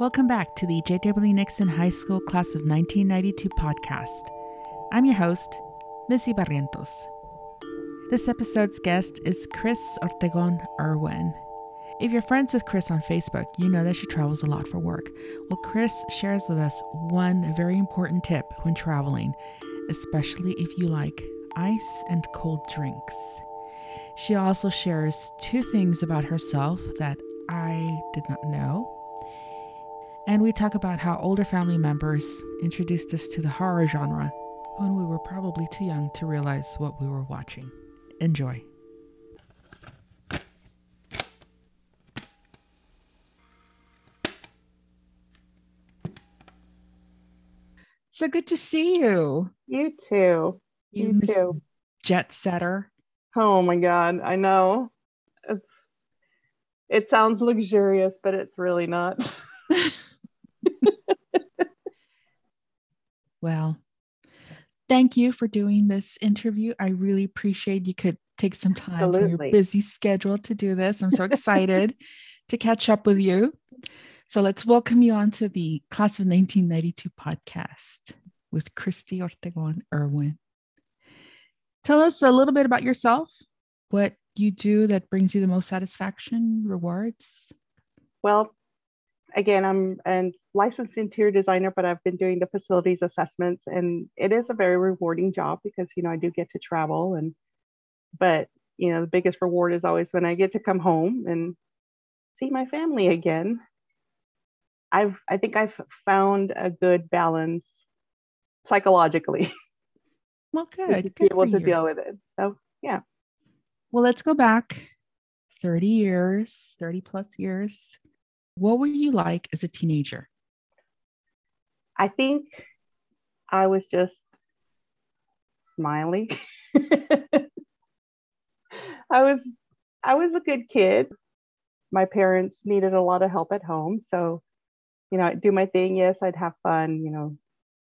Welcome back to the J.W. Nixon High School Class of 1992 podcast. I'm your host, Missy Barrientos. This episode's guest is Chris Ortegon Irwin. If you're friends with Chris on Facebook, you know that she travels a lot for work. Well, Chris shares with us one very important tip when traveling, especially if you like ice and cold drinks. She also shares two things about herself that I did not know. And we talk about how older family members introduced us to the horror genre when we were probably too young to realize what we were watching. Enjoy. So good to see you. You too. You, You too. Jet setter. Oh my God. I know. It's it sounds luxurious, but it's really not. Well, thank you for doing this interview. I really appreciate you could take some time from your busy schedule to do this. I'm so excited to catch up with you. So let's welcome you onto the Class of 1992 podcast with Christy Ortegon Irwin. Tell us a little bit about yourself, what you do that brings you the most satisfaction, rewards. Well, again, I'm a licensed interior designer, but I've been doing the facilities assessments and it is a very rewarding job because you know I do get to travel and but you know the biggest reward is always when I get to come home and see my family again. I've I think I've found a good balance psychologically Well, good. to good. be able to you. deal with it. So yeah. Well, let's go back 30 years, 30 plus years. What were you like as a teenager? I think I was just smiling. I was I was a good kid. My parents needed a lot of help at home, so you know, I'd do my thing. Yes, I'd have fun, you know,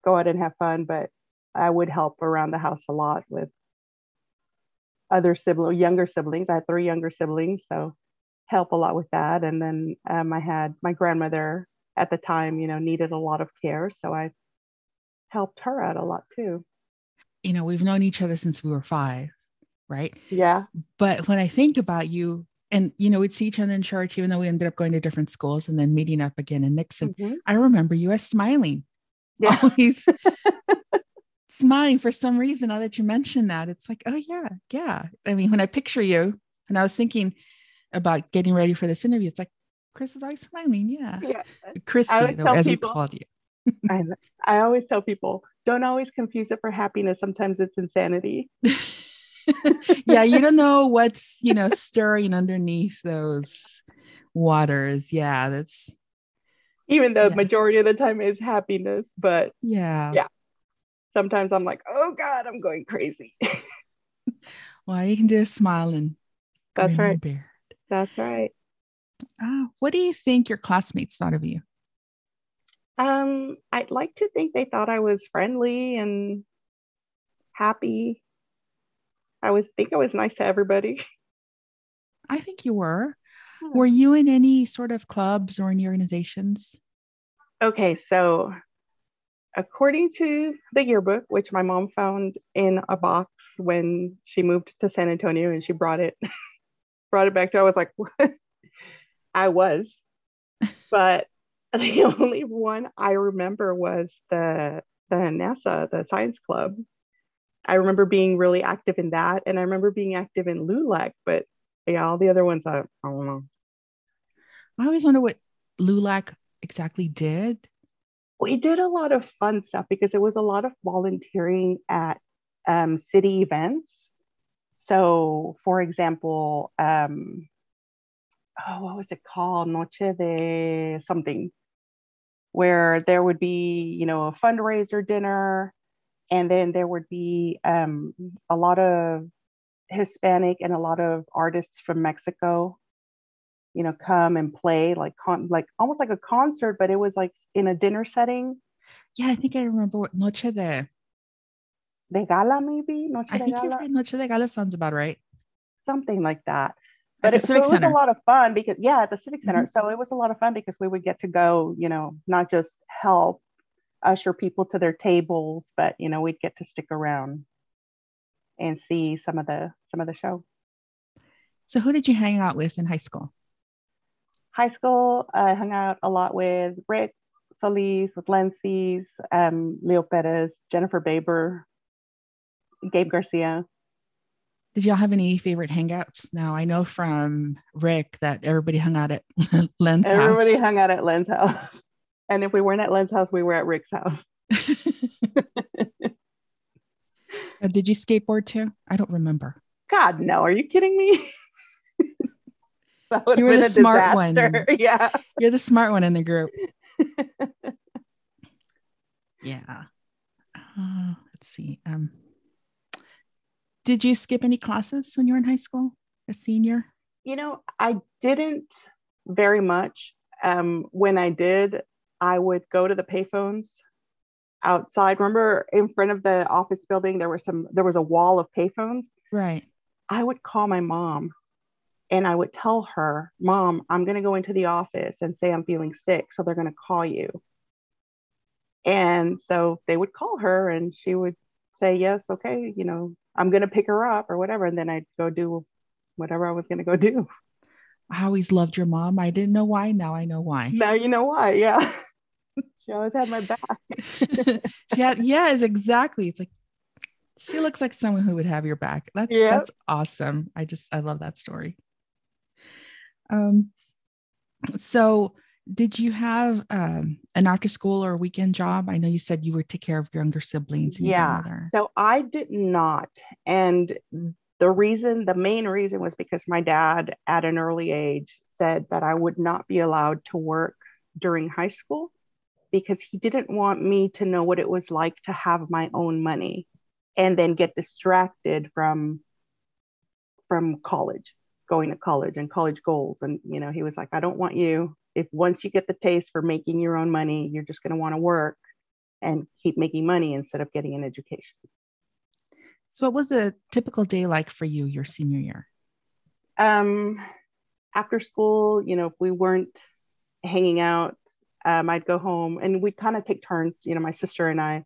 go out and have fun, but I would help around the house a lot with other sibling, younger siblings. I had three younger siblings, so help a lot with that. And then um, I had my grandmother at the time, you know, needed a lot of care, so I helped her out a lot too. You know, we've known each other since we were five, right? Yeah, But when I think about you, and you know, we'd see each other in church, even though we ended up going to different schools and then meeting up again in Nixon. Mhm. I remember you as smiling, yeah, always smiling for some reason. Now that you mentioned that, it's like, oh yeah, yeah. I mean, when I picture you, and I was thinking about getting ready for this interview, it's like Chris is always smiling. Yeah, yeah. Christy, though, as people- we called you. I, I always tell people don't always confuse it for happiness. Sometimes it's insanity. yeah, you don't know what's you know stirring underneath those waters. Yeah, that's Even though Yeah. the majority of the time is happiness, but yeah. Yeah. sometimes I'm like, oh God, I'm going crazy. Well, you can do a smile and That's right. bear. That's right. Ah, what do you think your classmates thought of you? Um, I'd like to think they thought I was friendly and happy. I was think I was nice to everybody. I think you were. Yeah. Were you in any sort of clubs or any organizations? Okay, so according to the yearbook, which my mom found in a box when she moved to San Antonio and she brought it brought it back to I was like, what? I was. But the only one I remember was the the NASA, the science club. I remember being really active in that. And I remember being active in LULAC, but yeah, all the other ones I, I don't know. I always wonder what LULAC exactly did. we did a lot of fun stuff because it was a lot of volunteering at um, city events. So, for example, um, oh, what was it called? Noche de something, where there would be, you know, a fundraiser dinner, and then there would be um, a lot of Hispanic and a lot of artists from Mexico you know come and play like con- like almost like a concert but it was like in a dinner setting Yeah, I think I remember what Noche de. De gala maybe noche I de think you're gala right. Noche de Gala sounds about right. something like that but the it, so Civic it was Center. a lot of fun because yeah at the civic center Mhm. so it was a lot of fun because we would get to go you know not just help usher people to their tables but you know we'd get to stick around and see some of the some of the show So who did you hang out with in high school? high school i hung out a lot with rick solis with lency's um, leo perez jennifer baber gabe garcia Did y'all have any favorite hangouts? Now I know from Rick that everybody hung out at Len's everybody house. Everybody hung out at len's house and if we weren't at len's house we were at rick's house did you skateboard too? I don't remember. God, no. Are you kidding me? that would You have were been the a smart one. Yeah. You're the smart one in the group. Yeah. Uh, let's see. Um, did you skip any classes when you were in high school? A senior? You know, I didn't very much. Um, when I did, I would go to the payphones outside. Remember in front of the office building, there was some there was a wall of payphones. Right. I would call my mom and I would tell her, Mom, I'm going to go into the office and say I'm feeling sick. So they're going to call you. And so they would call her and she would say, Yes, okay, you know, I'm going to pick her up or whatever. And then I'd go do whatever I was going to go do. I always loved your mom. I didn't know why. Now I know why. Now you know why. Yeah. she always had my back. she had, yeah, it's exactly. It's like she looks like someone who would have your back. That's Yep. that's awesome. I just I love that story. Um, so did you have um an after school or a weekend job? I know you said you would take care of your younger siblings. and your Yeah. So I did not. And the reason, the main reason was because my dad at an early age said that I would not be allowed to work during high school because he didn't want me to know what it was like to have my own money and then get distracted from from college going to college and college goals and you know he was like i don't want you if once you get the taste for making your own money you're just going to want to work and keep making money instead of getting an education So what was a typical day like for you your senior year? um after school you know if we weren't hanging out um, i'd go home and we'd kind of take turns you know my sister and i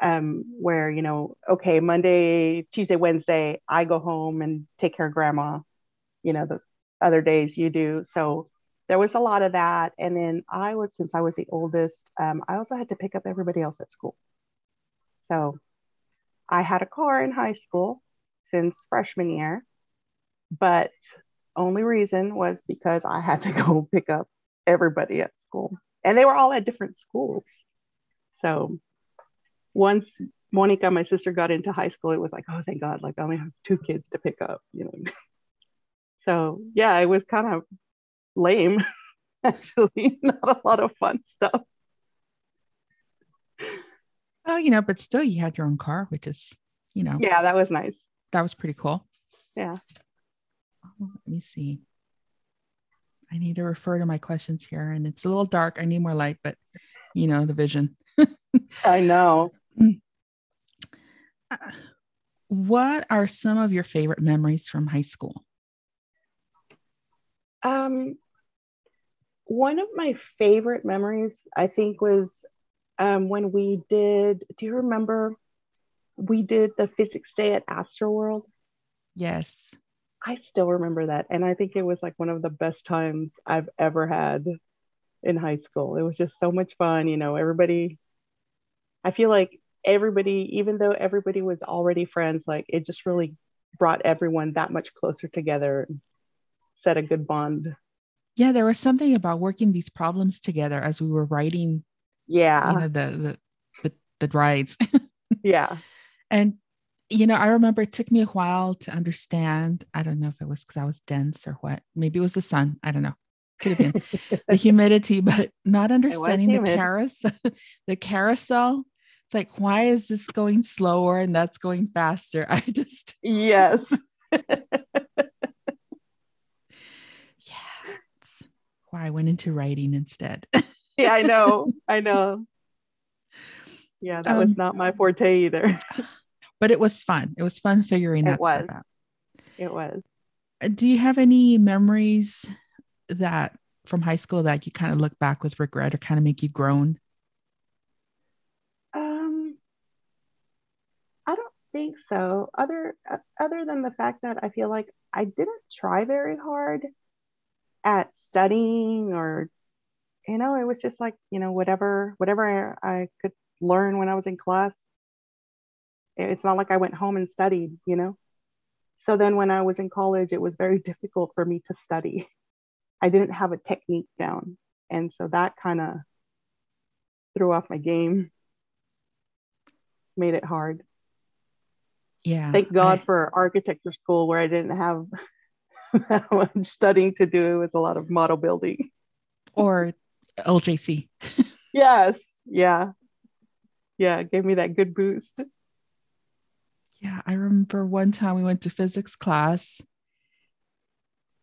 um, where you know okay monday tuesday wednesday i go home and take care of grandma you know the other days you do so there was a lot of that and then i was since i was the oldest um, i also had to pick up everybody else at school so i had a car in high school since freshman year but only reason was because I had to go pick up everybody at school. And they were all at different schools. So once Monica, my sister, got into high school, it was like, oh, thank God, like I only have two kids to pick up, you know. So yeah, it was kind of lame, actually, not a lot of fun stuff. Oh, you know, but still you had your own car, which is, you know, Yeah, that was nice. that was pretty cool. Yeah. Oh, let me see. I need to refer to my questions here, and it's a little dark. I need more light, but you know, the vision. I know. Uh, What are some of your favorite memories from high school? Um, one of my favorite memories, I think, was um, when we did. Do you remember? We did the physics day at Astroworld. Yes. I still remember that, and I think it was like one of the best times I've ever had in high school. It was just so much fun. You know, everybody. I feel like everybody, even though everybody was already friends, like it just really brought everyone that much closer together. Set a good bond. Yeah, there was something about working these problems together as we were writing, Yeah. you know, the the the, the rides. Yeah. and you know, I remember it took me a while to understand. I don't know if it was because I was dense or what. Maybe it was the sun. I don't know. Could have been the humidity, but not understanding the carousel. the carousel. It's like, why is this going slower and that's going faster? I just, Yes. yeah. it's Why I went into writing instead. Yeah, I know. I know. Yeah, that was Um, not my forte either. but it was fun. It was fun figuring It that was. stuff out. It was. Do you have any memories that from high school that you kind of look back with regret or kind of make you groan? Um, I don't think so. Other uh, other than the fact that I feel like I didn't try very hard at studying or you know, it was just like, you know, whatever whatever I could learn when I was in class. It's not like I went home and studied, you know. So then when I was in college, it was very difficult for me to study. I didn't have a technique down. And so that kind of threw off my game, made it hard. Yeah. Thank God I, for architecture school where I didn't have studying to do. It was a lot of model building. Or LJC. yes. Yeah. Yeah. It gave me that good boost. Yeah. I remember one time we went to physics class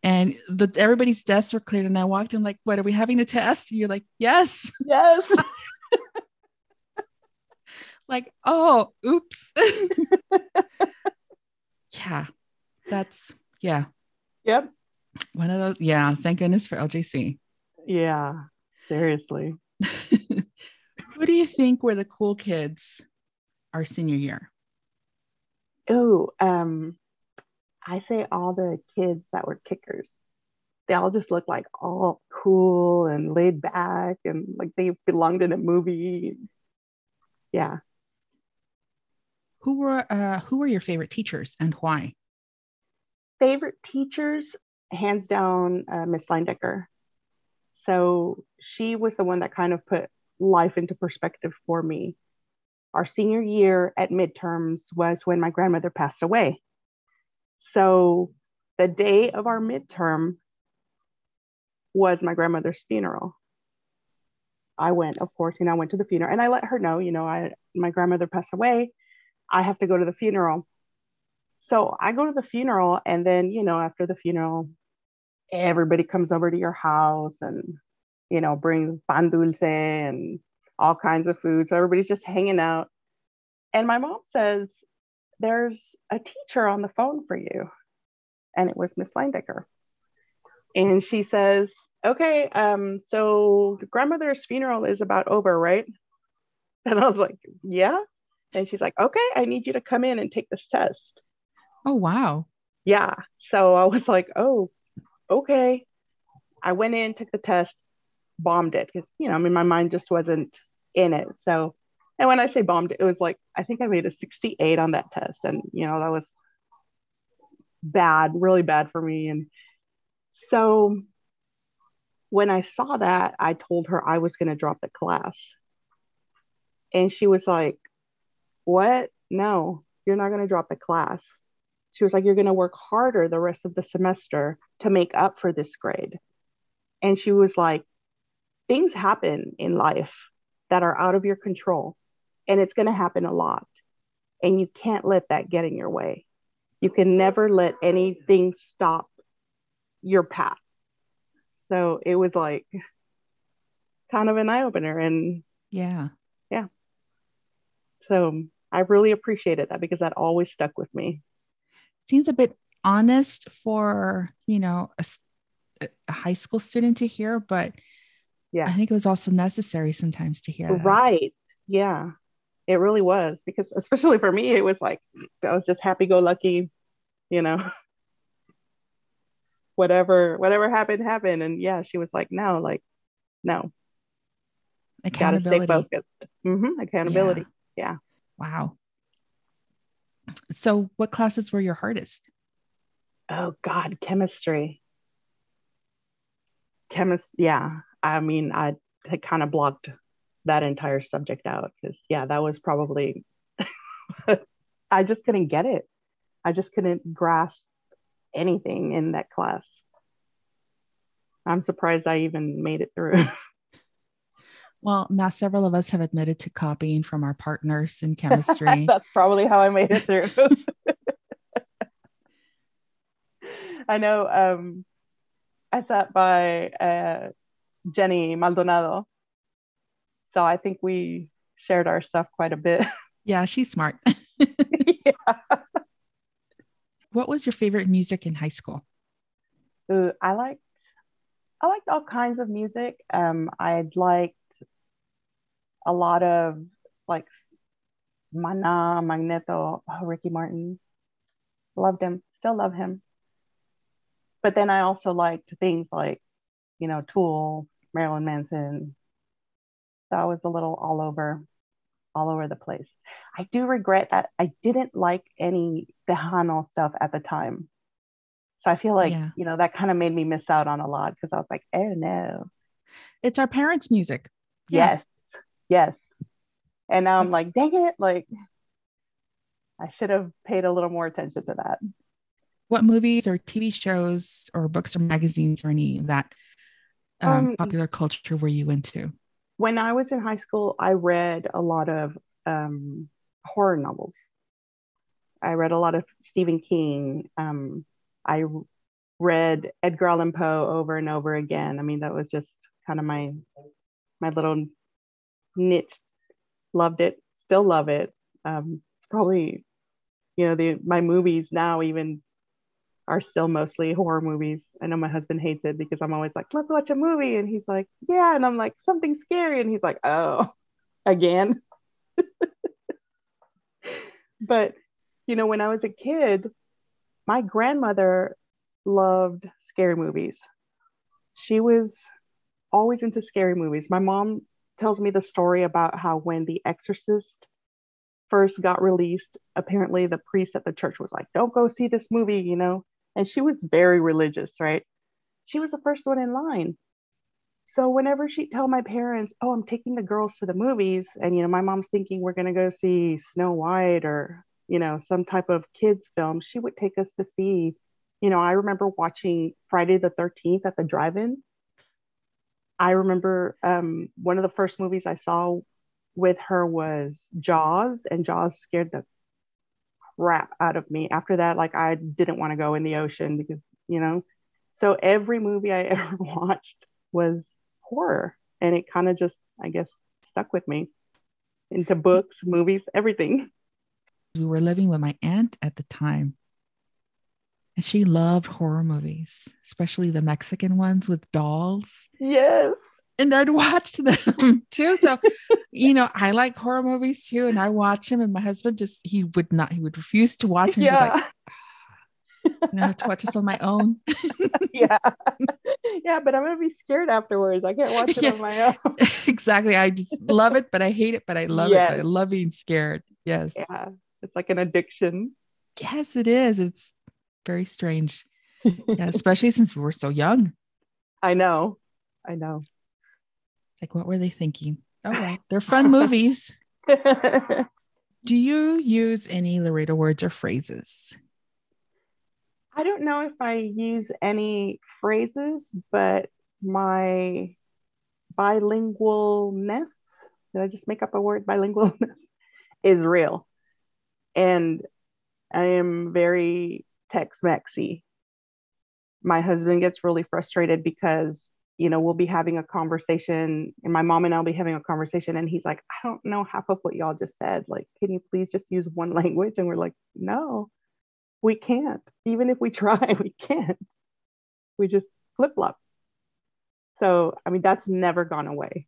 and but everybody's desks were cleared and i walked in like what are we having a test you're like yes yes like oh oops yeah that's yeah yep one of those yeah thank goodness for ljc yeah seriously who do you think were the cool kids our senior year oh um I say all the kids that were kickers. They all just look like all cool and laid back and like they belonged in a movie. Yeah. Who were uh, who were your favorite teachers and why? Favorite teachers, hands down, uh, Miss Leindecker. So she was the one that kind of put life into perspective for me. Our senior year at midterms was when my grandmother passed away. So the day of our midterm was my grandmother's funeral. I went, of course, you know, I went to the funeral and I let her know, you know, I my grandmother passed away. I have to go to the funeral. So I go to the funeral and then, you know, after the funeral, everybody comes over to your house and, you know, brings pan dulce and all kinds of food. So everybody's just hanging out. And my mom says, there's a teacher on the phone for you. And it was Miss Leindecker. And she says, okay, um, so grandmother's funeral is about over, right? And I was like, yeah. And she's like, okay, I need you to come in and take this test. Oh, wow. Yeah. So I was like, oh, okay. I went in, took the test, bombed it because, you know, I mean, my mind just wasn't in it. So and when I say bombed, it was like, I think I made a 68 on that test. And, you know, that was bad, really bad for me. And so when I saw that, I told her I was going to drop the class. And she was like, What? No, you're not going to drop the class. She was like, You're going to work harder the rest of the semester to make up for this grade. And she was like, Things happen in life that are out of your control and it's going to happen a lot. And you can't let that get in your way. You can never let anything stop your path. So it was like kind of an eye opener. And yeah. Yeah. So I really appreciated that because that always stuck with me. Seems a bit honest for, you know, a, a high school student to hear, but yeah, I think it was also necessary sometimes to hear that. Right. Yeah. It really was because, especially for me, it was like I was just happy go lucky, you know. whatever whatever happened happened, and yeah, she was like, no, like, no. Accountability. Gotta stay focused. Mm-hmm. Accountability. Yeah. yeah. Wow. So, what classes were your hardest? Oh God, chemistry. Chemist. Yeah. I mean, I had kind of blocked that entire subject out because yeah that was probably i just couldn't get it i just couldn't grasp anything in that class i'm surprised i even made it through well now several of us have admitted to copying from our partners in chemistry that's probably how i made it through i know um i sat by uh, jenny maldonado so I think we shared our stuff quite a bit. Yeah, she's smart. yeah. What was your favorite music in high school? Ooh, I liked I liked all kinds of music. Um, I liked a lot of like Mana, Magneto, oh, Ricky Martin. Loved him, still love him. But then I also liked things like, you know, Tool, Marilyn Manson. So I was a little all over, all over the place. I do regret that I didn't like any Tejano stuff at the time. So I feel like, Yeah. you know, that kind of made me miss out on a lot because I was like, oh no. It's our parents' music. Yes. Yes. And now I'm like, dang it. Like, I should have paid a little more attention to that. What movies or TV shows or books or magazines or any of that um, Um, popular culture were you into? When I was in high school, I read a lot of um, horror novels. I read a lot of Stephen King. Um, I read Edgar Allan Poe over and over again. I mean, that was just kind of my my little niche. Loved it, still love it. Um, probably, you know, the my movies now even are still mostly horror movies. I know my husband hates it because I'm always like, let's watch a movie. And he's like, yeah. And I'm like, something scary. And he's like, oh, again. but, you know, when I was a kid, my grandmother loved scary movies. She was always into scary movies. My mom tells me the story about how when The Exorcist first got released, apparently the priest at the church was like, don't go see this movie, you know? And she was very religious, right? She was the first one in line. So whenever she'd tell my parents, oh, I'm taking the girls to the movies, and you know, my mom's thinking we're gonna go see Snow White or you know, some type of kids film, she would take us to see, you know, I remember watching Friday the 13th at the drive-in. I remember um, one of the first movies I saw with her was Jaws, and Jaws scared the crap out of me. After that, like I didn't want to go in the ocean because, you know, so every movie I ever watched was horror, and it kind of just, I guess, stuck with me into books, movies, everything. We were living with my aunt at the time. And she loved horror movies, especially the Mexican ones with dolls. Yes. And I'd watch them too. So, you know, I like horror movies too. And I watch them. And my husband just, he would not, he would refuse to watch them. Yeah. Like, I have to watch this on my own. yeah. yeah, but I'm gonna be scared afterwards. I can't watch it Yeah. on my own. exactly. I just love it, but I hate it, but I love it. But I love being scared. Yes. Yeah. It's like an addiction. Yes, it is. It's very strange. Yeah, especially since we were so young. I know. I know. Like, what were they thinking? Oh, well, they're fun movies. Do you use any Laredo words or phrases? I don't know if I use any phrases, but my bilingualness, did I just make up a word? Bilingualness is real. And I am very Tex Mexy. My husband gets really frustrated because, you know, we'll be having a conversation, and my mom and I'll be having a conversation, and he's like, I don't know half of what y'all just said. Like, can you please just use one language? And we're like, no, we can't. Even if we try, we can't. We just flip flop. So, I mean, that's never gone away.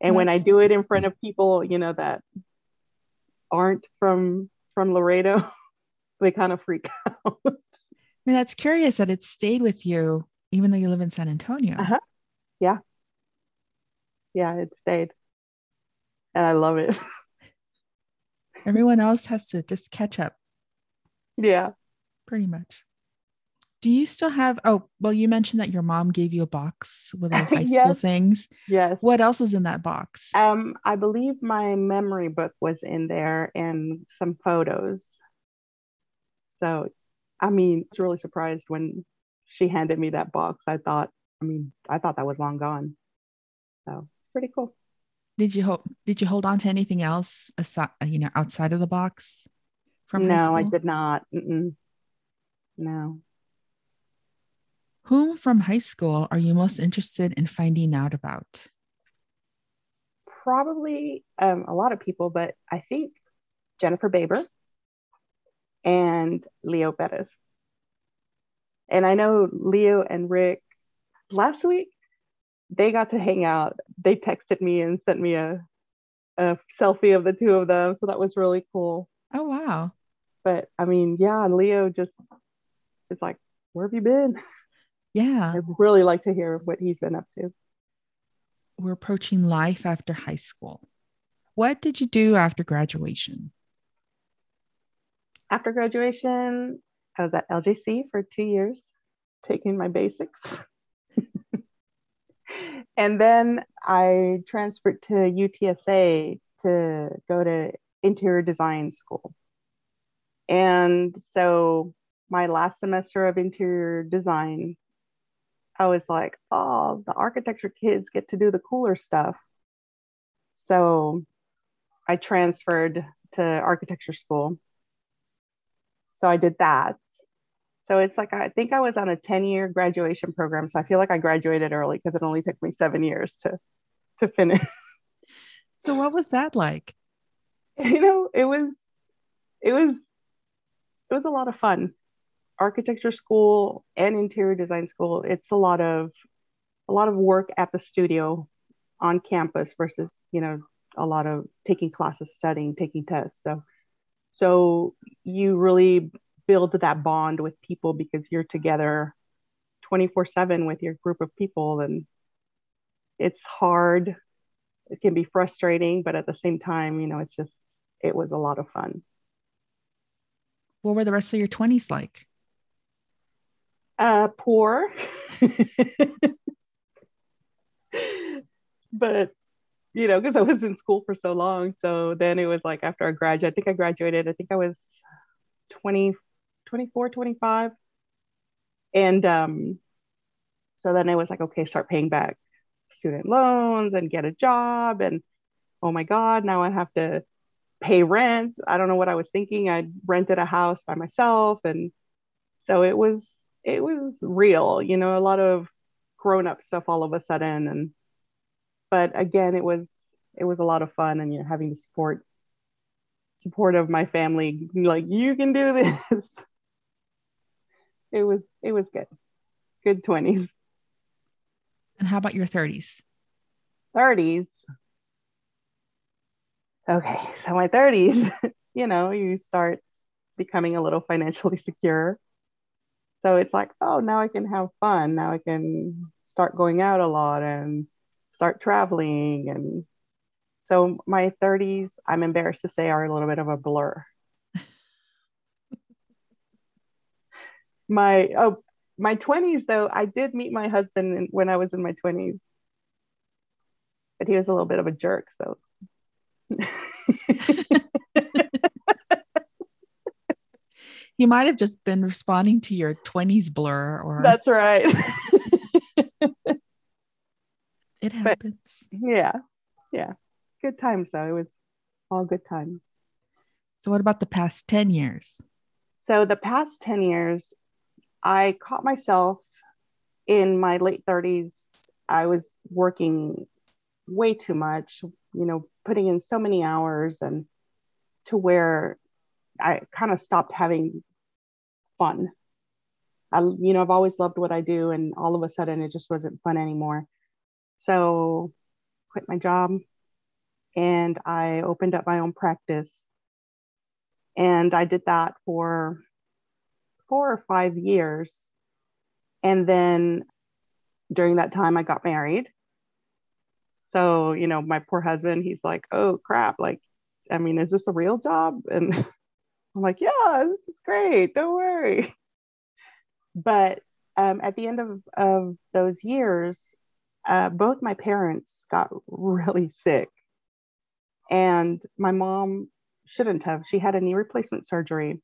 And when I do it in front of people, you know, that aren't from from Laredo, they kind of freak out. I mean, that's curious that it stayed with you, even though you live in San Antonio. Uh-huh. yeah, Yeah, it stayed. And I love it. Everyone else has to just catch up, yeah. pretty much. Do you still have? Oh, well, you mentioned that your mom gave you a box with all high school things. Yes. What else is in that box? Um, I believe my memory book was in there and some photos. So, I mean, I was really surprised when she handed me that box. I thought, I mean, I thought that was long gone. So, it's pretty cool. Did you hold? Did you hold on to anything else aside, you know, outside of the box from high no, I did not. Mm-mm. No. Whom from high school are you most interested in finding out about? Probably um, a lot of people, but I think Jennifer Baber and Leo Perez. And I know Leo and Rick last week, they got to hang out. They texted me and sent me a, a selfie of the two of them. So that was really cool. Oh, wow. But I mean, yeah, Leo just is like, where have you been? Yeah. I'd really like to hear what he's been up to. We're approaching life after high school. What did you do after graduation? After graduation, I was at LJC for two years, taking my basics. and then I transferred to UTSA to go to interior design school. And so my last semester of interior design, I was like, oh, the architecture kids get to do the cooler stuff. So I transferred to architecture school. So I did that. So it's like I think I was on a 10 year graduation program. So I feel like I graduated early because it only took me seven years to to finish. So what was that like? You know, it was it was it was a lot of fun architecture school and interior design school, it's a lot of a lot of work at the studio on campus versus, you know, a lot of taking classes, studying, taking tests. So so you really build that bond with people because you're together 24/7 with your group of people and it's hard. It can be frustrating, but at the same time, you know, it's just it was a lot of fun. What were the rest of your 20s like? uh, poor. but, you know, because I was in school for so long. So then it was like after I graduated, I think I graduated, I think I was 20, 24, 25. And um, so then it was like, okay, start paying back student loans and get a job. And oh my God, now I have to pay rent. I don't know what I was thinking. I rented a house by myself. And so it was it was real, you know, a lot of grown up stuff all of a sudden. And, but again, it was, it was a lot of fun and, you know, having the support, support of my family, like, you can do this. it was, it was good. Good 20s. And how about your 30s? 30s. Okay. So my 30s, you know, you start becoming a little financially secure so it's like, oh, now I can have fun. Now I can start going out a lot and start traveling. And so my 30s, I'm embarrassed to say, are a little bit of a blur. my oh my 20s though i did meet my husband when i was in my 20s but he was a little bit of a jerk so He might have just been responding to your 20s blur or That's right. it happens. But, yeah. Yeah. Good times though. It was all good times. So what about the past 10 years? So the past 10 years I caught myself in my late 30s. I was working way too much, you know, putting in so many hours and to where I kind of stopped having fun. I, you know, I've always loved what I do, and all of a sudden it just wasn't fun anymore. So, quit my job, and I opened up my own practice. And I did that for four or five years. And then during that time, I got married. So, you know, my poor husband, he's like, oh crap, like, I mean, is this a real job? And I'm like, yeah, this is great. Don't worry. But um, at the end of, of those years, uh, both my parents got really sick. And my mom shouldn't have. She had a knee replacement surgery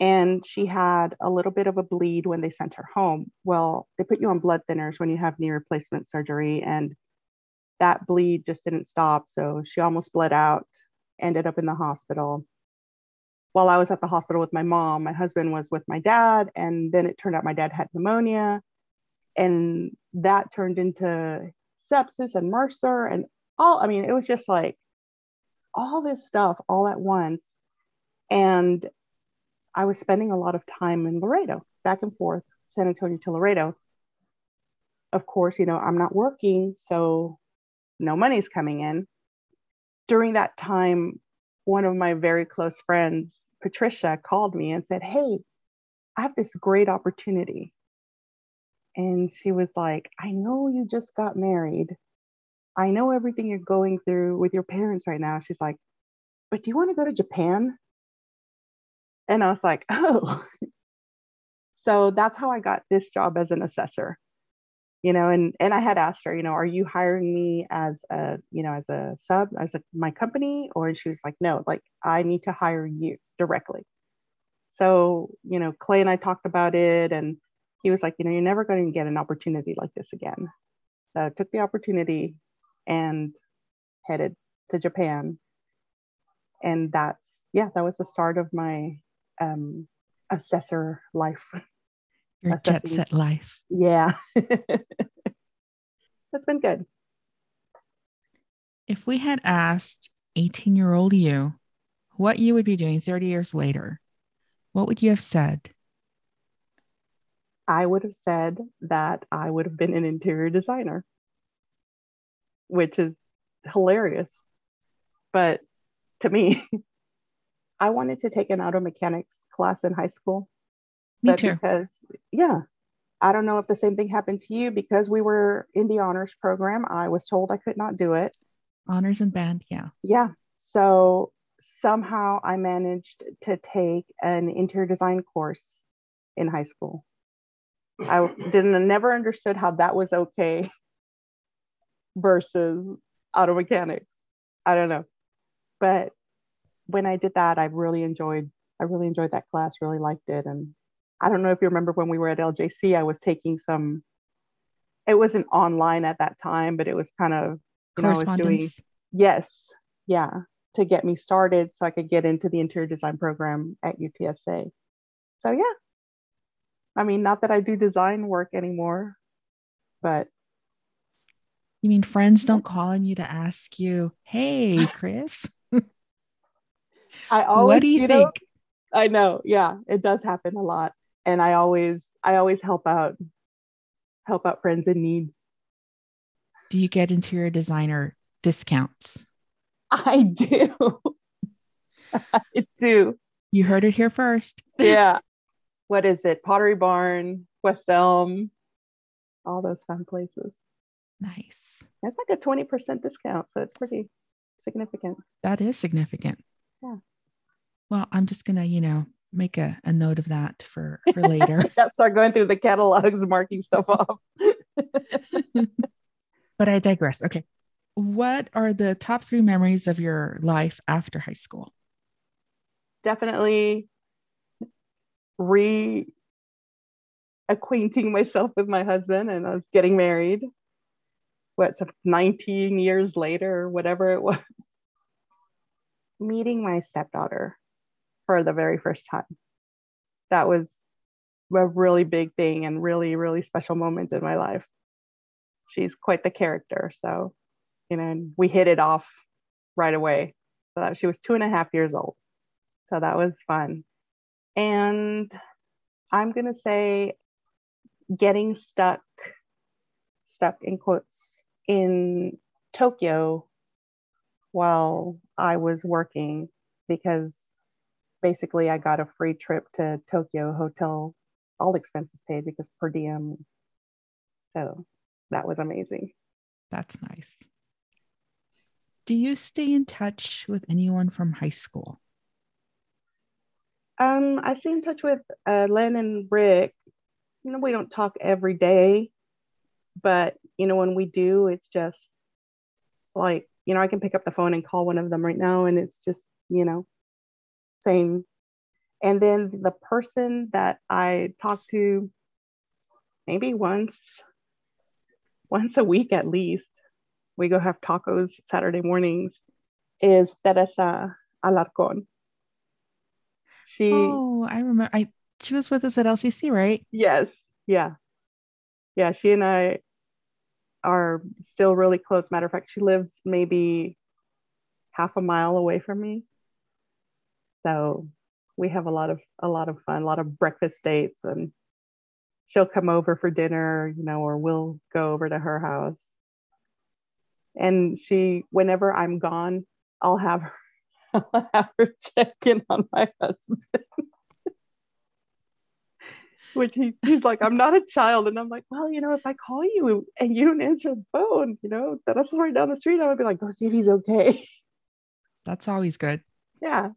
and she had a little bit of a bleed when they sent her home. Well, they put you on blood thinners when you have knee replacement surgery, and that bleed just didn't stop. So she almost bled out, ended up in the hospital while I was at the hospital with my mom, my husband was with my dad. And then it turned out my dad had pneumonia. And that turned into sepsis and MRSA and all, I mean, it was just like all this stuff all at once. And I was spending a lot of time in Laredo, back and forth San Antonio to Laredo. Of course, you know, I'm not working, so no money's coming in. During that time, one of my very close friends, Patricia, called me and said, Hey, I have this great opportunity. And she was like, I know you just got married. I know everything you're going through with your parents right now. She's like, but do you want to go to Japan? And I was like, oh. so that's how I got this job as an assessor. You know, and and I had asked her, you know, are you hiring me as a, you know, as a sub, as a, my company? Or she was like, no, like I need to hire you directly. So, you know, Clay and I talked about it and he was like, you know, you're never going to get an opportunity like this again. So I took the opportunity and headed to Japan. And that's, yeah, that was the start of my um, assessor life. Your Assessing. jet set life. Yeah. that's been good. If we had asked 18 year old you what you would be doing 30 years later, what would you have said? I would have said that I would have been an interior designer, which is hilarious. But to me, I wanted to take an auto mechanics class in high school. Me but too. Because, yeah, I don't know if the same thing happened to you because we were in the honors program. I was told I could not do it. Honors and band, yeah. Yeah. So somehow I managed to take an interior design course in high school. I didn't never understood how that was okay versus auto mechanics. I don't know. But when I did that, I really enjoyed I really enjoyed that class, really liked it. And I don't know if you remember when we were at LJC, I was taking some it wasn't online at that time, but it was kind of you know, I was doing yes, yeah, to get me started so I could get into the interior design program at UTSA. So yeah, I mean, not that I do design work anymore, but. You mean friends don't call on you to ask you, hey, Chris? I always, what do you, you think? Know, I know. Yeah, it does happen a lot. And I always, I always help out, help out friends in need. Do you get interior designer discounts? I do. I do. You heard it here first. yeah what is it? Pottery Barn, West Elm, all those fun places. Nice. That's like a 20% discount. So it's pretty significant. That is significant. Yeah. Well, I'm just going to, you know, make a, a note of that for, for later. start going through the catalogs, marking stuff off. but I digress. Okay. What are the top three memories of your life after high school? Definitely re acquainting myself with my husband and I was getting married. What's 19 years later, whatever it was. Meeting my stepdaughter for the very first time. That was a really big thing and really, really special moment in my life. She's quite the character. So, you know, we hit it off right away. So that she was two and a half years old. So that was fun. And I'm going to say getting stuck, stuck in quotes, in Tokyo while I was working because basically I got a free trip to Tokyo hotel, all expenses paid because per diem. So that was amazing. That's nice. Do you stay in touch with anyone from high school? Um, I stay in touch with uh, Len and Rick. You know, we don't talk every day, but you know, when we do, it's just like you know, I can pick up the phone and call one of them right now, and it's just you know, same. And then the person that I talk to, maybe once, once a week at least, we go have tacos Saturday mornings, is Teresa Alarcon she Oh, I remember I she was with us at LCC, right? Yes. Yeah. Yeah, she and I are still really close. Matter of fact, she lives maybe half a mile away from me. So we have a lot of a lot of fun, a lot of breakfast dates and she'll come over for dinner, you know, or we'll go over to her house. And she, whenever I'm gone, I'll have her, I'll have her check in on my husband. Which he, he's like, I'm not a child. And I'm like, well, you know, if I call you and you don't answer the phone, you know, that us right down the street, I would be like, go see if he's okay. That's always good. Yeah.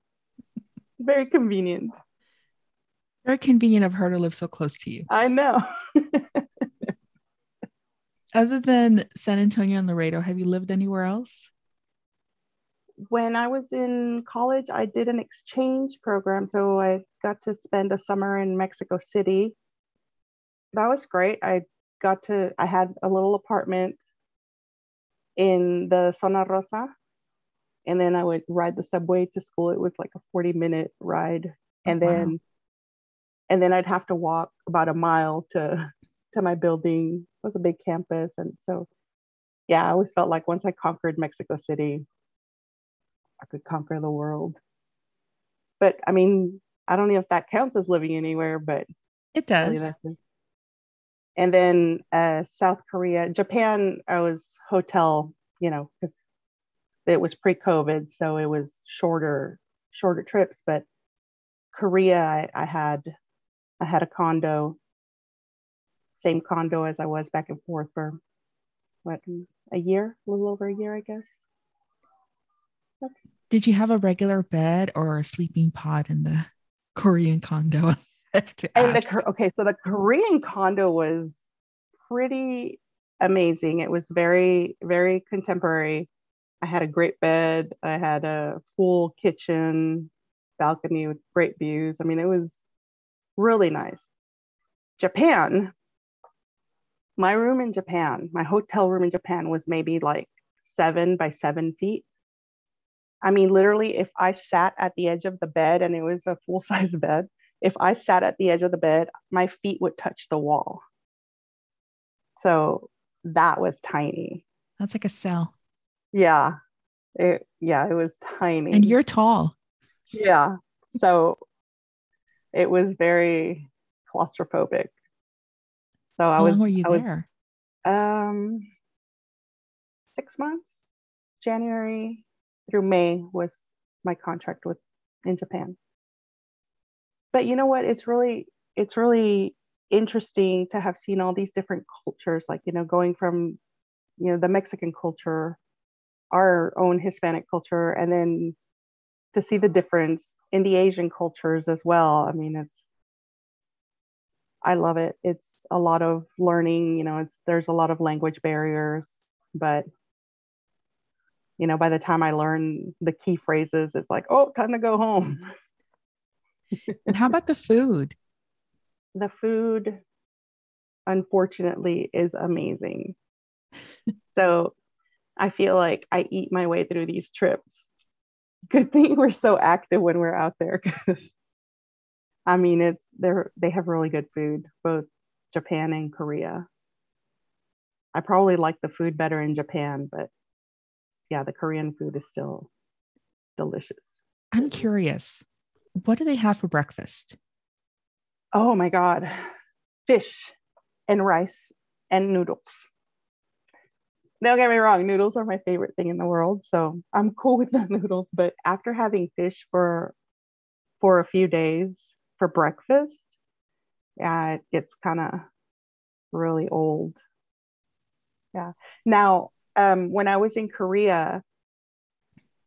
Very convenient. Very convenient of her to live so close to you. I know. Other than San Antonio and Laredo, have you lived anywhere else? When I was in college, I did an exchange program. So I got to spend a summer in Mexico City. That was great. I got to, I had a little apartment in the Zona Rosa. And then I would ride the subway to school. It was like a 40 minute ride. And Oh, wow. then and then I'd have to walk about a mile to to my building. It was a big campus, and so yeah, I always felt like once I conquered Mexico City, I could conquer the world. But I mean, I don't know if that counts as living anywhere, but It does. And then uh, South Korea, Japan, I was hotel, you know, because it was pre-COVID, so it was shorter, shorter trips. But Korea, I, I had, I had a condo, same condo as I was back and forth for what a year, a little over a year, I guess. That's Did you have a regular bed or a sleeping pod in the Korean condo? I have to and the okay so the korean condo was pretty amazing. It was very very contemporary. I had a great bed. I had a full kitchen balcony with great views. I mean it was really nice. Japan my room in japan my hotel room in japan was maybe like seven by seven feet i mean literally if i sat at the edge of the bed and it was a full size bed if I sat at the edge of the bed, my feet would touch the wall. So that was tiny. That's like a cell. Yeah. It, yeah, it was tiny. And you're tall. yeah. So it was very claustrophobic. So I How long were you I was there? um 6 months. January through May was my contract with in Japan. But you know what? It's really it's really interesting to have seen all these different cultures, like you know, going from you know the Mexican culture, our own Hispanic culture, and then to see the difference in the Asian cultures as well. I mean, it's I love it. It's a lot of learning, you know, it's there's a lot of language barriers, but you know, by the time I learn the key phrases, it's like, oh, time to go home. Mm-hmm. And how about the food? The food, unfortunately, is amazing. so I feel like I eat my way through these trips. Good thing we're so active when we're out there because I mean it's they're they have really good food, both Japan and Korea. I probably like the food better in Japan, but yeah, the Korean food is still delicious. I'm curious. What do they have for breakfast? Oh my God. Fish and rice and noodles. Don't get me wrong, noodles are my favorite thing in the world. So I'm cool with the noodles. But after having fish for for a few days for breakfast, yeah, it gets kind of really old. Yeah. Now, um, when I was in Korea,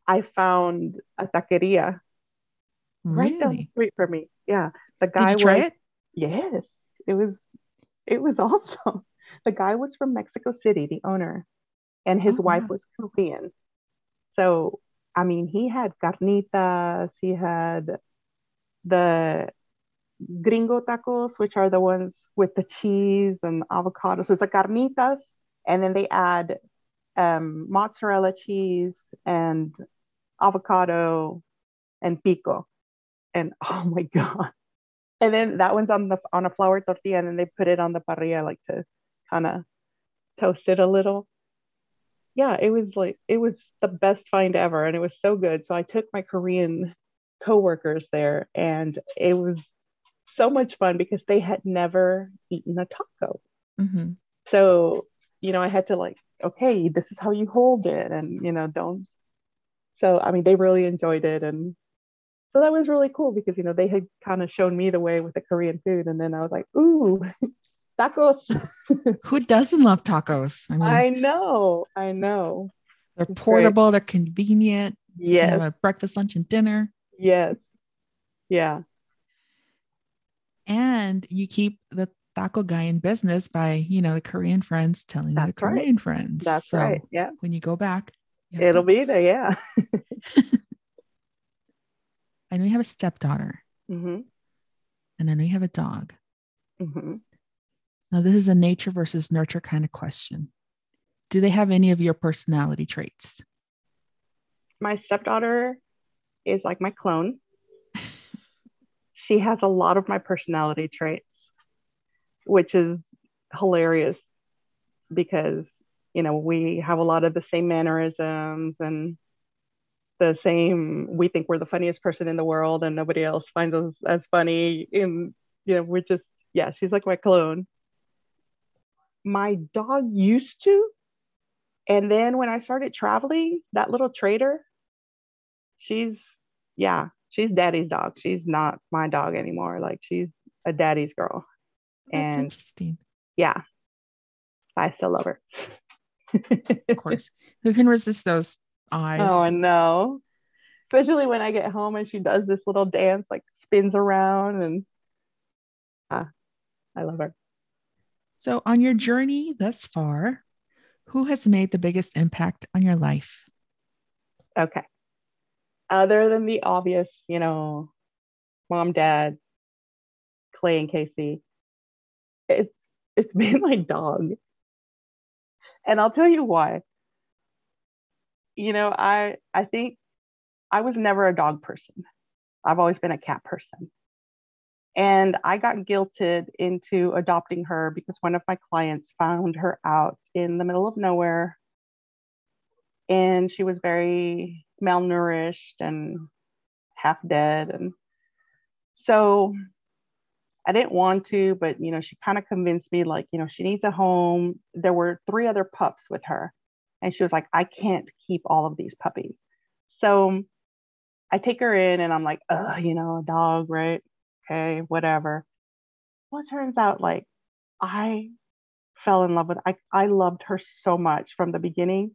I found a taqueria right down the Really? street from me. Yeah. The guy was it? Yes, it was it was awesome. The guy was from Mexico City, the owner, and his Oh, wife wow. was Korean. So, I mean, he had carnitas, he had the gringo tacos, which are the ones with the cheese and avocado. So it's the carnitas, and then they add um, mozzarella cheese and avocado and pico. And oh my God. And then that one's on the on a flour tortilla, and then they put it on the parrilla like to kind of toast it a little. Yeah, it was like it was the best find ever, and it was so good. So I took my Korean coworkers there, and it was so much fun because they had never eaten a taco. Mm-hmm. So, you know, I had to like, okay, this is how you hold it, and you know, don't. So, I mean, they really enjoyed it, and so that was really cool because you know they had kind of shown me the way with the Korean food, and then I was like, ooh, tacos. Who doesn't love tacos? I, mean, I know, I know. They're it's portable. Great. They're convenient. Yes. breakfast, lunch, and dinner. Yes. Yeah. And you keep the taco guy in business by, you know, the Korean friends telling That's the Korean right. friends. That's so right. Yeah. When you go back, you it'll be there. Yeah. I know you have a stepdaughter. Mm-hmm. And I know you have a dog. Mm-hmm. Now, this is a nature versus nurture kind of question. Do they have any of your personality traits? My stepdaughter is like my clone. she has a lot of my personality traits, which is hilarious because, you know, we have a lot of the same mannerisms and the same we think we're the funniest person in the world and nobody else finds us as funny. And you know we're just yeah she's like my clone. My dog used to. And then when i started traveling that little trader she's yeah she's daddy's dog. She's not my dog anymore. Like she's a daddy's girl That's and interesting. Yeah. I still love her. Of course. Who can resist those eyes? Oh i know. Especially when i get home and she does this little dance like spins around and ah, i love her. So, on your journey thus far, who has made the biggest impact on your life? Okay. Other than the obvious, you know, mom, dad, Clay and Casey, it's it's been my dog. And I'll tell you why. You know, I I think I was never a dog person. I've always been a cat person. And I got guilted into adopting her because one of my clients found her out in the middle of nowhere. And she was very malnourished and half dead. And so I didn't want to, but you know, she kind of convinced me, like, you know, she needs a home. There were three other pups with her. And she was like, I can't keep all of these puppies. So I take her in and I'm like, oh, you know, a dog, right? okay, whatever. Well, it turns out like I fell in love with I I loved her so much from the beginning.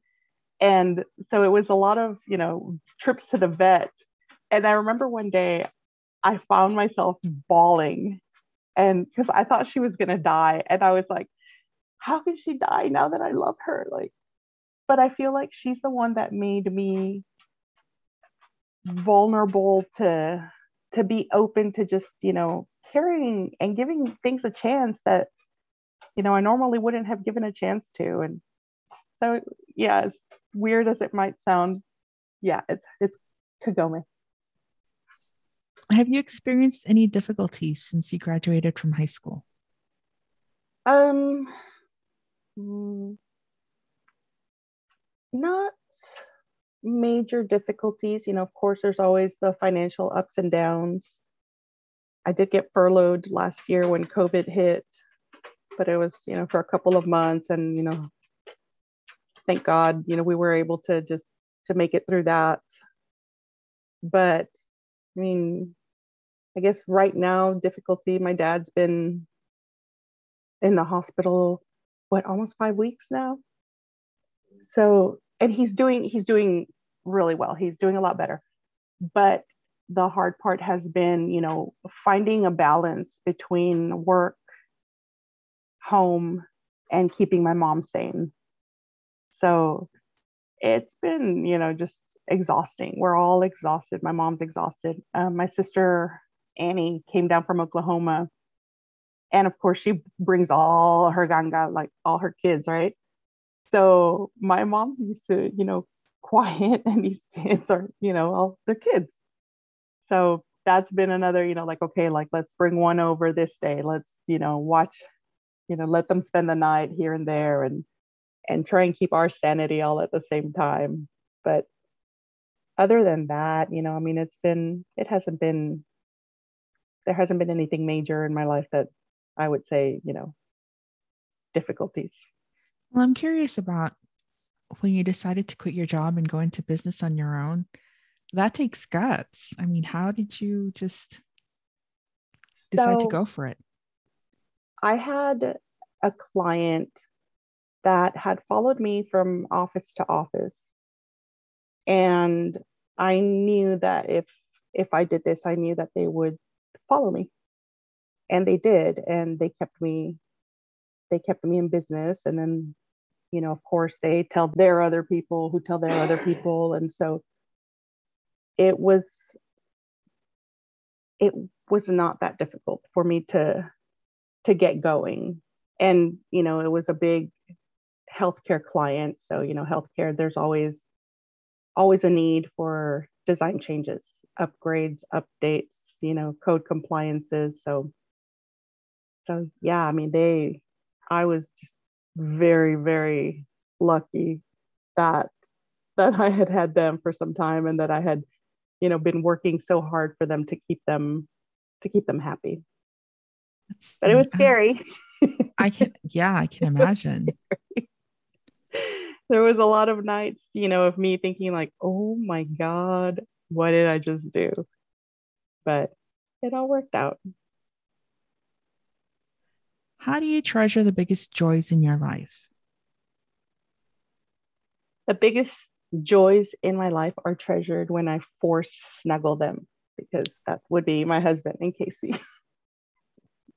And so it was a lot of, you know, trips to the vet. And I remember one day I found myself bawling and because I thought she was gonna die. And I was like, how can she die now that I love her? Like, but I feel like she's the one that made me vulnerable to to be open to just you know caring and giving things a chance that you know i normally wouldn't have given a chance to and so yeah as weird as it might sound yeah it's it's kagome have you experienced any difficulties since you graduated from high school um mm, not major difficulties. You know, of course, there's always the financial ups and downs. I did get furloughed last year when COVID hit, but it was, you know, for a couple of months. And, you know, thank God, you know, we were able to just to make it through that. But I mean, I guess right now, difficulty, my dad's been in the hospital, what, almost five weeks now? So and he's doing he's doing really well. He's doing a lot better. But the hard part has been you know finding a balance between work home and keeping my mom sane. So it's been you know just exhausting we're all exhausted my mom's exhausted um, my sister annie came down from oklahoma and of course she brings all her ganga like all her kids right so my mom's used to, you know, quiet and these kids are, you know, all they're kids. So that's been another, you know, like, okay, like let's bring one over this day. Let's, you know, watch, you know, let them spend the night here and there and and try and keep our sanity all at the same time. But other than that, you know, I mean, it's been, it hasn't been there hasn't been anything major in my life that I would say, you know, difficulties. Well, I'm curious about when you decided to quit your job and go into business on your own. That takes guts. I mean, how did you just decide so, to go for it? I had a client that had followed me from office to office. And I knew that if if I did this, I knew that they would follow me. And they did, and they kept me they kept me in business. And then you know of course they tell their other people who tell their other people. And so it was it was not that difficult for me to to get going. And you know it was a big healthcare client. So you know healthcare there's always always a need for design changes upgrades updates you know code compliances. So so yeah i mean they i was just very very lucky that that i had had them for some time and that i had you know been working so hard for them to keep them to keep them happy. But it was scary. I can yeah i can imagine there was a lot of nights you know of me thinking like oh my god what did i just do but it all worked out how do you treasure the biggest joys in your life the biggest joys in my life are treasured when I force snuggle them because that would be my husband and Casey.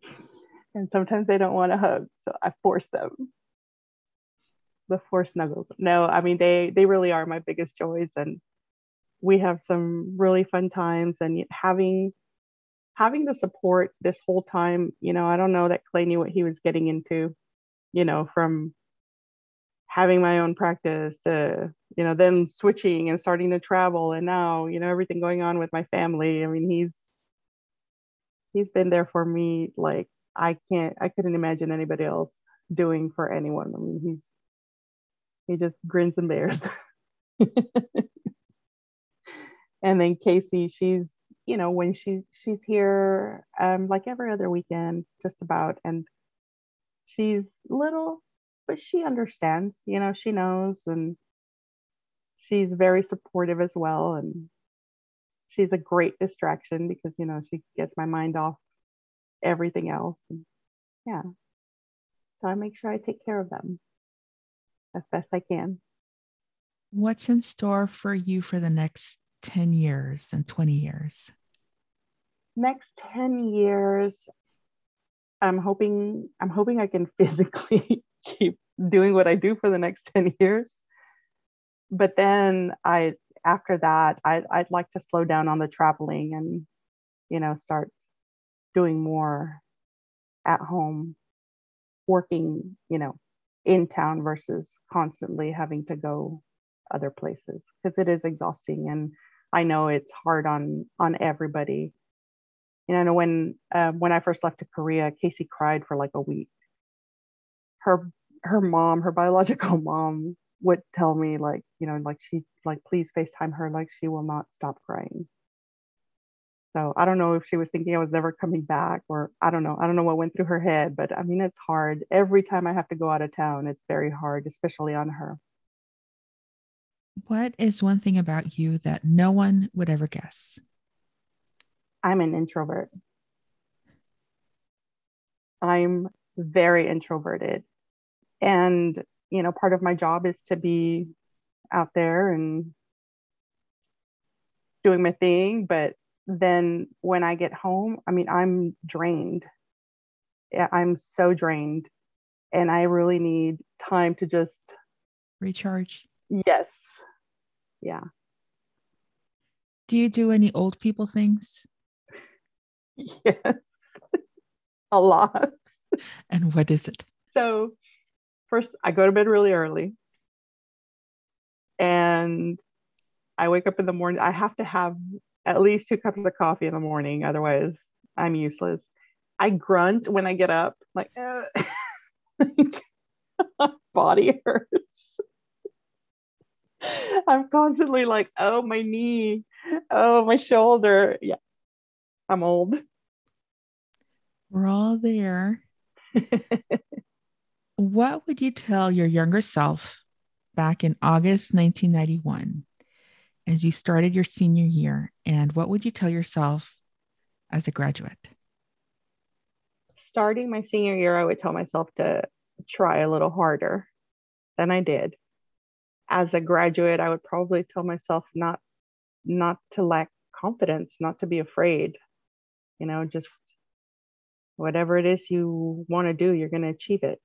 and sometimes they don't want to hug, so I force them. The force snuggles. No, I mean they they really are my biggest joys, and we have some really fun times. And having having the support this whole time, you know, I don't know that Clay knew what he was getting into, you know, from having my own practice to you know then switching and starting to travel and now you know everything going on with my family i mean he's he's been there for me like i can't i couldn't imagine anybody else doing for anyone i mean he's he just grins and bears and then casey she's you know when she's she's here um like every other weekend just about and she's little but she understands, you know, she knows and she's very supportive as well. And she's a great distraction because, you know, she gets my mind off everything else. And yeah. So I make sure I take care of them as best I can. What's in store for you for the next 10 years and 20 years? Next 10 years, I'm hoping I'm hoping I can physically keep doing what I do for the next 10 years. But then I after that I I'd like to slow down on the traveling and you know start doing more at home working, you know, in town versus constantly having to go other places because it is exhausting and I know it's hard on on everybody. You know, when uh, when I first left to Korea, Casey cried for like a week her her mom, her biological mom, would tell me like, you know, like she like please FaceTime her, like she will not stop crying. So I don't know if she was thinking I was never coming back, or I don't know. I don't know what went through her head, but I mean, it's hard. Every time I have to go out of town, it's very hard, especially on her. What is one thing about you that no one would ever guess? I'm an introvert. I'm very introverted. And, you know, part of my job is to be out there and doing my thing. But then when I get home, I mean, I'm drained. I'm so drained. And I really need time to just recharge. Yes. Yeah. Do you do any old people things? Yes. a lot. And what is it? So, first, I go to bed really early. And I wake up in the morning. I have to have at least two cups of coffee in the morning. Otherwise, I'm useless. I grunt when I get up, like, my body hurts. I'm constantly like, oh, my knee, oh, my shoulder. Yeah, I'm old. We're all there. what would you tell your younger self back in August 1991 as you started your senior year? And what would you tell yourself as a graduate? Starting my senior year, I would tell myself to try a little harder than I did. As a graduate, I would probably tell myself not not to lack confidence, not to be afraid. You know, just whatever it is you want to do, you're going to achieve it.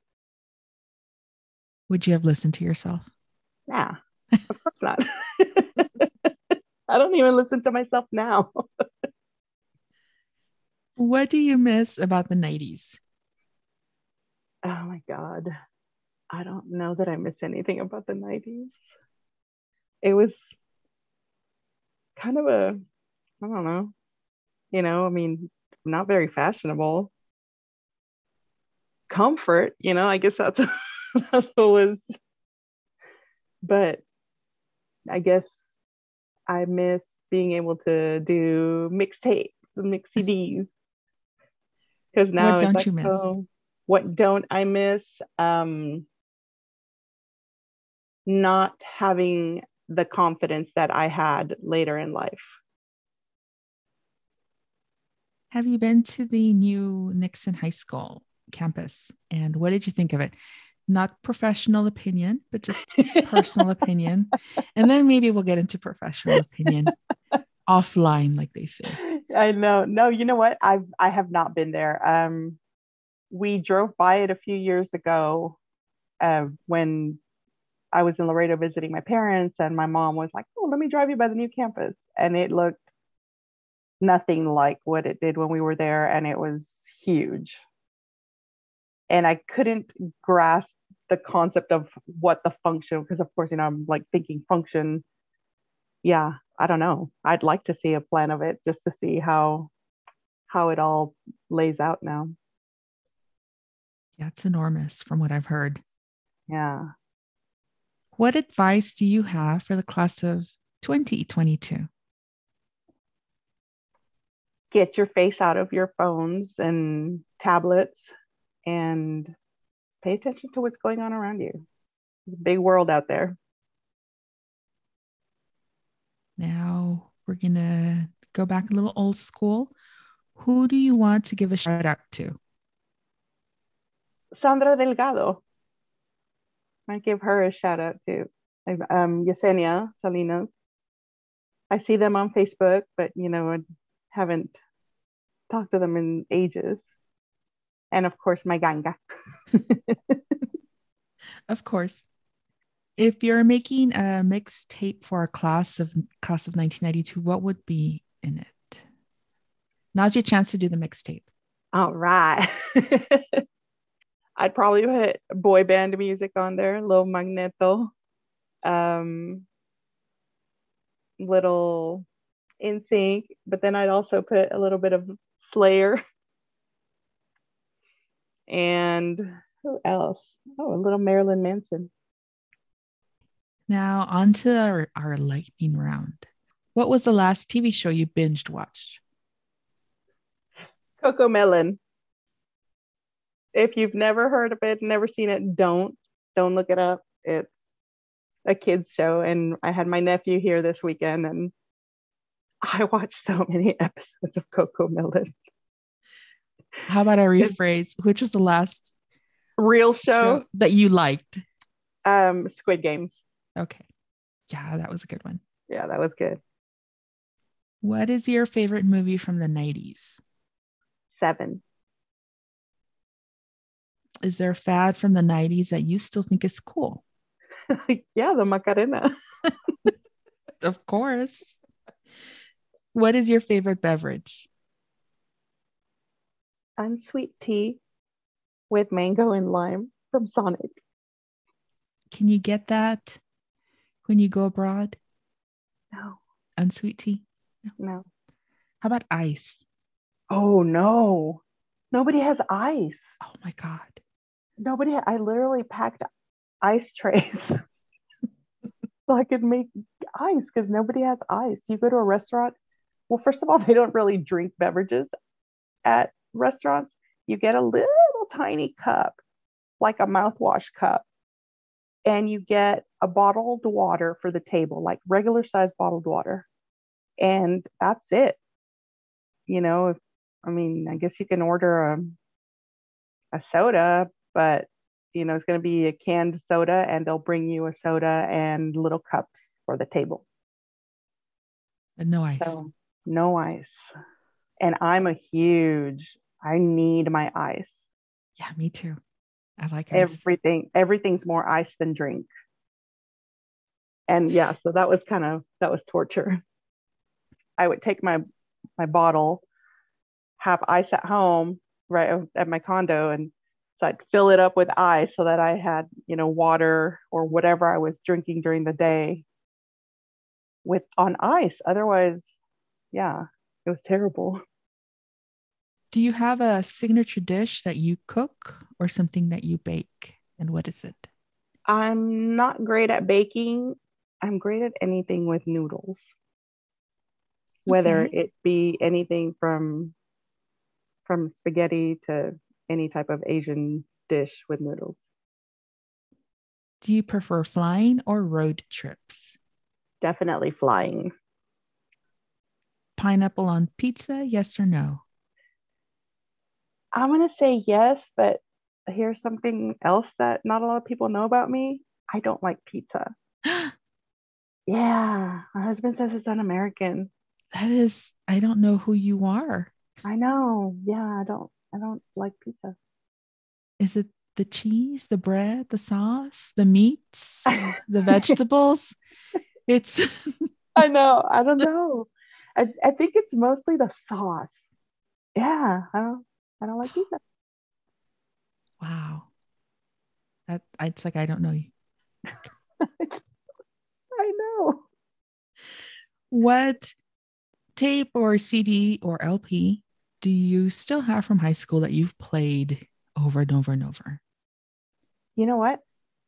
Would you have listened to yourself? Nah, of course not. I don't even listen to myself now. what do you miss about the 90s? Oh my God. I don't know that I miss anything about the 90s. It was kind of a, I don't know, you know, I mean, not very fashionable. Comfort, you know, I guess that's, that's what was, but I guess I miss being able to do mixtapes, mix CDs. Because now what don't like, you miss? Oh, what don't I miss? Um, not having the confidence that I had later in life. Have you been to the new Nixon High School campus? And what did you think of it? Not professional opinion, but just personal opinion. And then maybe we'll get into professional opinion offline, like they say. I know. No, you know what? I've I have not been there. Um, we drove by it a few years ago uh, when I was in Laredo visiting my parents, and my mom was like, "Oh, let me drive you by the new campus," and it looked nothing like what it did when we were there, and it was huge. And I couldn't grasp the concept of what the function, because of course, you know, I'm like thinking function. Yeah, I don't know. I'd like to see a plan of it just to see how how it all lays out now. Yeah, it's enormous from what I've heard. Yeah. What advice do you have for the class of 2022? Get your face out of your phones and tablets and pay attention to what's going on around you. Big world out there. Now we're going to go back a little old school. Who do you want to give a shout out to? Sandra Delgado. I give her a shout out to Um, Yesenia Salinas. I see them on Facebook, but you know, I haven't talked to them in ages. And of course, my ganga. of course. If you're making a mixtape for a class of class of 1992, what would be in it? Now's your chance to do the mixtape. All right. I'd probably put boy band music on there, little Magneto, um, little NSYNC, but then I'd also put a little bit of Slayer. And who else? Oh, a little Marilyn Manson. Now, on to our, our lightning round. What was the last TV show you binged watched? CoComelon. if you've never heard of it, never seen it, don't don't look it up. It's a kids show, and I had my nephew here this weekend, and I watched so many episodes of CoComelon. How about I rephrase? Which was the last real show, show that you liked? Um, Squid Games. Okay, yeah, that was a good one. Yeah, that was good. What is your favorite movie from the 90s? Seven is there a fad from the 90s that you still think is cool? yeah, the Macarena. of course. What is your favorite beverage? Unsweet tea with mango and lime from Sonic. Can you get that when you go abroad? No. Unsweet tea? No. no. How about ice? Oh, no. Nobody has ice. Oh, my God nobody i literally packed ice trays so i could make ice because nobody has ice you go to a restaurant well first of all they don't really drink beverages at restaurants you get a little tiny cup, like a mouthwash cup, and you get a bottled water for the table, like regular size bottled water. And that's it. You know, if, I mean, I guess you can order a, a soda, but you know, it's going to be a canned soda and they'll bring you a soda and little cups for the table. But no ice. So, no ice. And I'm a huge, I need my ice. Yeah, me too. I like ice. everything. Everything's more ice than drink. And yeah, so that was kind of that was torture. I would take my my bottle, have ice at home, right at my condo, and so I'd fill it up with ice so that I had, you know, water or whatever I was drinking during the day with on ice. Otherwise, yeah, it was terrible. Do you have a signature dish that you cook or something that you bake? And what is it? I'm not great at baking. I'm great at anything with noodles, whether Okay. it be anything from from spaghetti to any type of Asian dish with noodles. Do you prefer flying or road trips? Definitely flying. Pineapple on pizza, yes or no? I'm gonna say yes, but here's something else that not a lot of people know about me. I don't like pizza. Yeah, my husband says it's un-American. that is, I don't know who you are. I know. Yeah, I don't. I don't like pizza. Is it the cheese, the bread, the sauce, the meats, the vegetables? It's I know. I don't know. I, I think it's mostly the sauce. Yeah, I don't. I don't like pizza. wow. That it's like I don't know you. I know. What tape or CD or LP do you still have from high school that you've played over and over and over? You know what?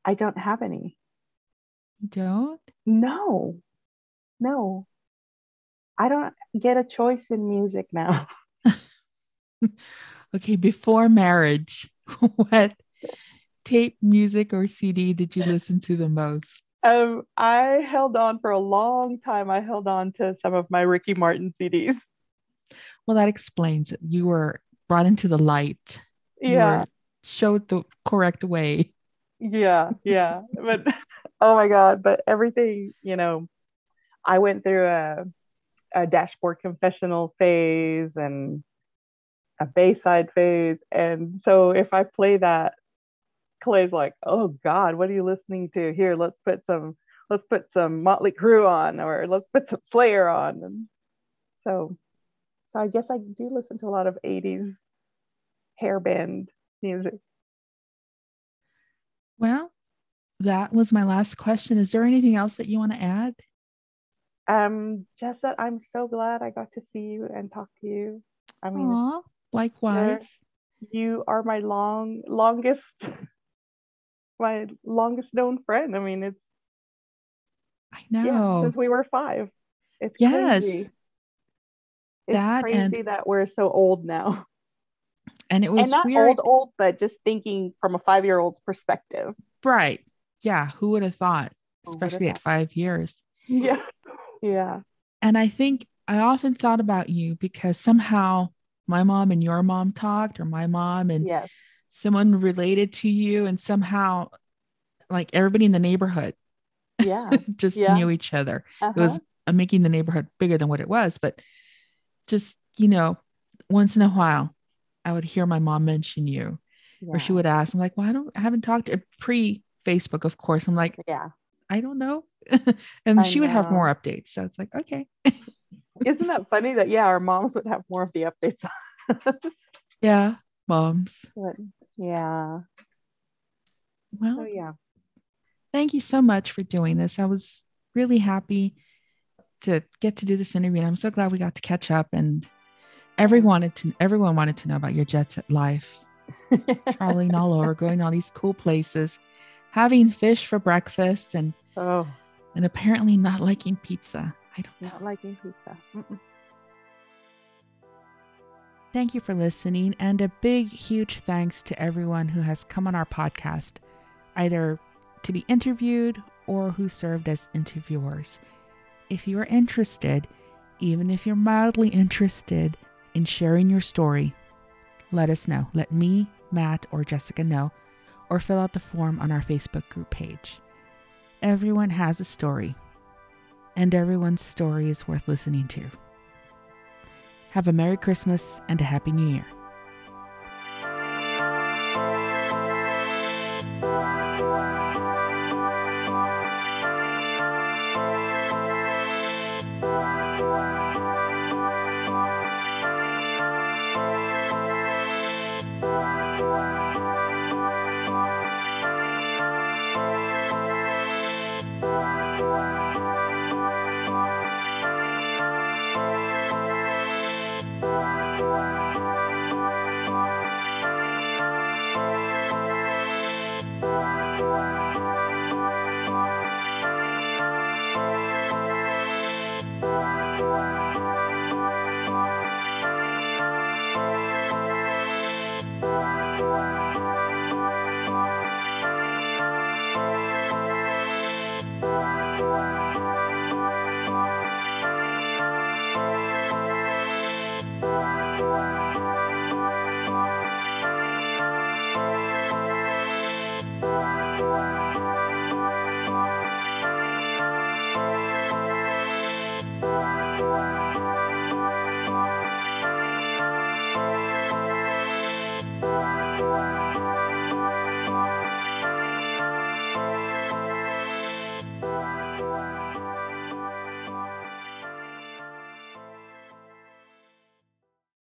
I don't have any. You don't? No, no. I don't get a choice in music now. Okay, before marriage, what tape, music, or CD did you listen to the most? Um, I held on for a long time. I held on to some of my Ricky Martin CDs. Well, that explains it. You were brought into the light. Yeah, showed the correct way. yeah, yeah. But oh my God, but everything, you know, I went through a a dashboard confessional phase and a Bayside phase. And so if I play that, Clay's like, oh God, what are you listening to? Here, let's put some let's put some Motley Crue on or let's put some Slayer on. And so so I guess I do listen to a lot of 80s hair band music. Well, that was my last question. Is there anything else that you want to add? Um, just that I'm so glad I got to see you and talk to you. I mean, Aw, likewise. you are my long longest my longest known friend. I mean, it's I yeah, know. since we were five. It's Yes. crazy. It's That and- crazy that we're so old now. and it was and not weird. old old, but just thinking from a five year old's perspective. Right. Yeah. Who would have thought, Who especially at thought? five years? Yeah. Yeah. And I think I often thought about you because somehow my mom and your mom talked, or my mom and Yes. someone related to you, and somehow like everybody in the neighborhood Yeah. just Yeah. knew each other. Uh-huh. It was uh, making the neighborhood bigger than what it was, but just, you know, once in a while, I would hear my mom mention you, or she would ask, I'm like, well, I don't, I haven't talked to pre Facebook, of course. I'm like, Yeah. I don't know. and I she would have more updates. So it's like, okay. Isn't that funny that yeah, our moms would have more of the updates on us? Yeah. Moms. But, yeah. Well, So yeah. thank you so much for doing this. I was really happy to get to do this interview. And I'm so glad we got to catch up and everyone wanted to everyone wanted to know about your jet set life, traveling all over, going to all these cool places, having fish for breakfast and oh, and apparently not liking pizza. I don't know. not liking pizza. Mm-mm. Thank you for listening, and a big, huge thanks to everyone who has come on our podcast, either to be interviewed or who served as interviewers. If you are interested, even if you're mildly interested in sharing your story, let us know. Let me, Matt, or Jessica know, or fill out the form on our Facebook group page. Everyone has a story, and everyone's story is worth listening to. Have a Merry Christmas and a Happy New Year.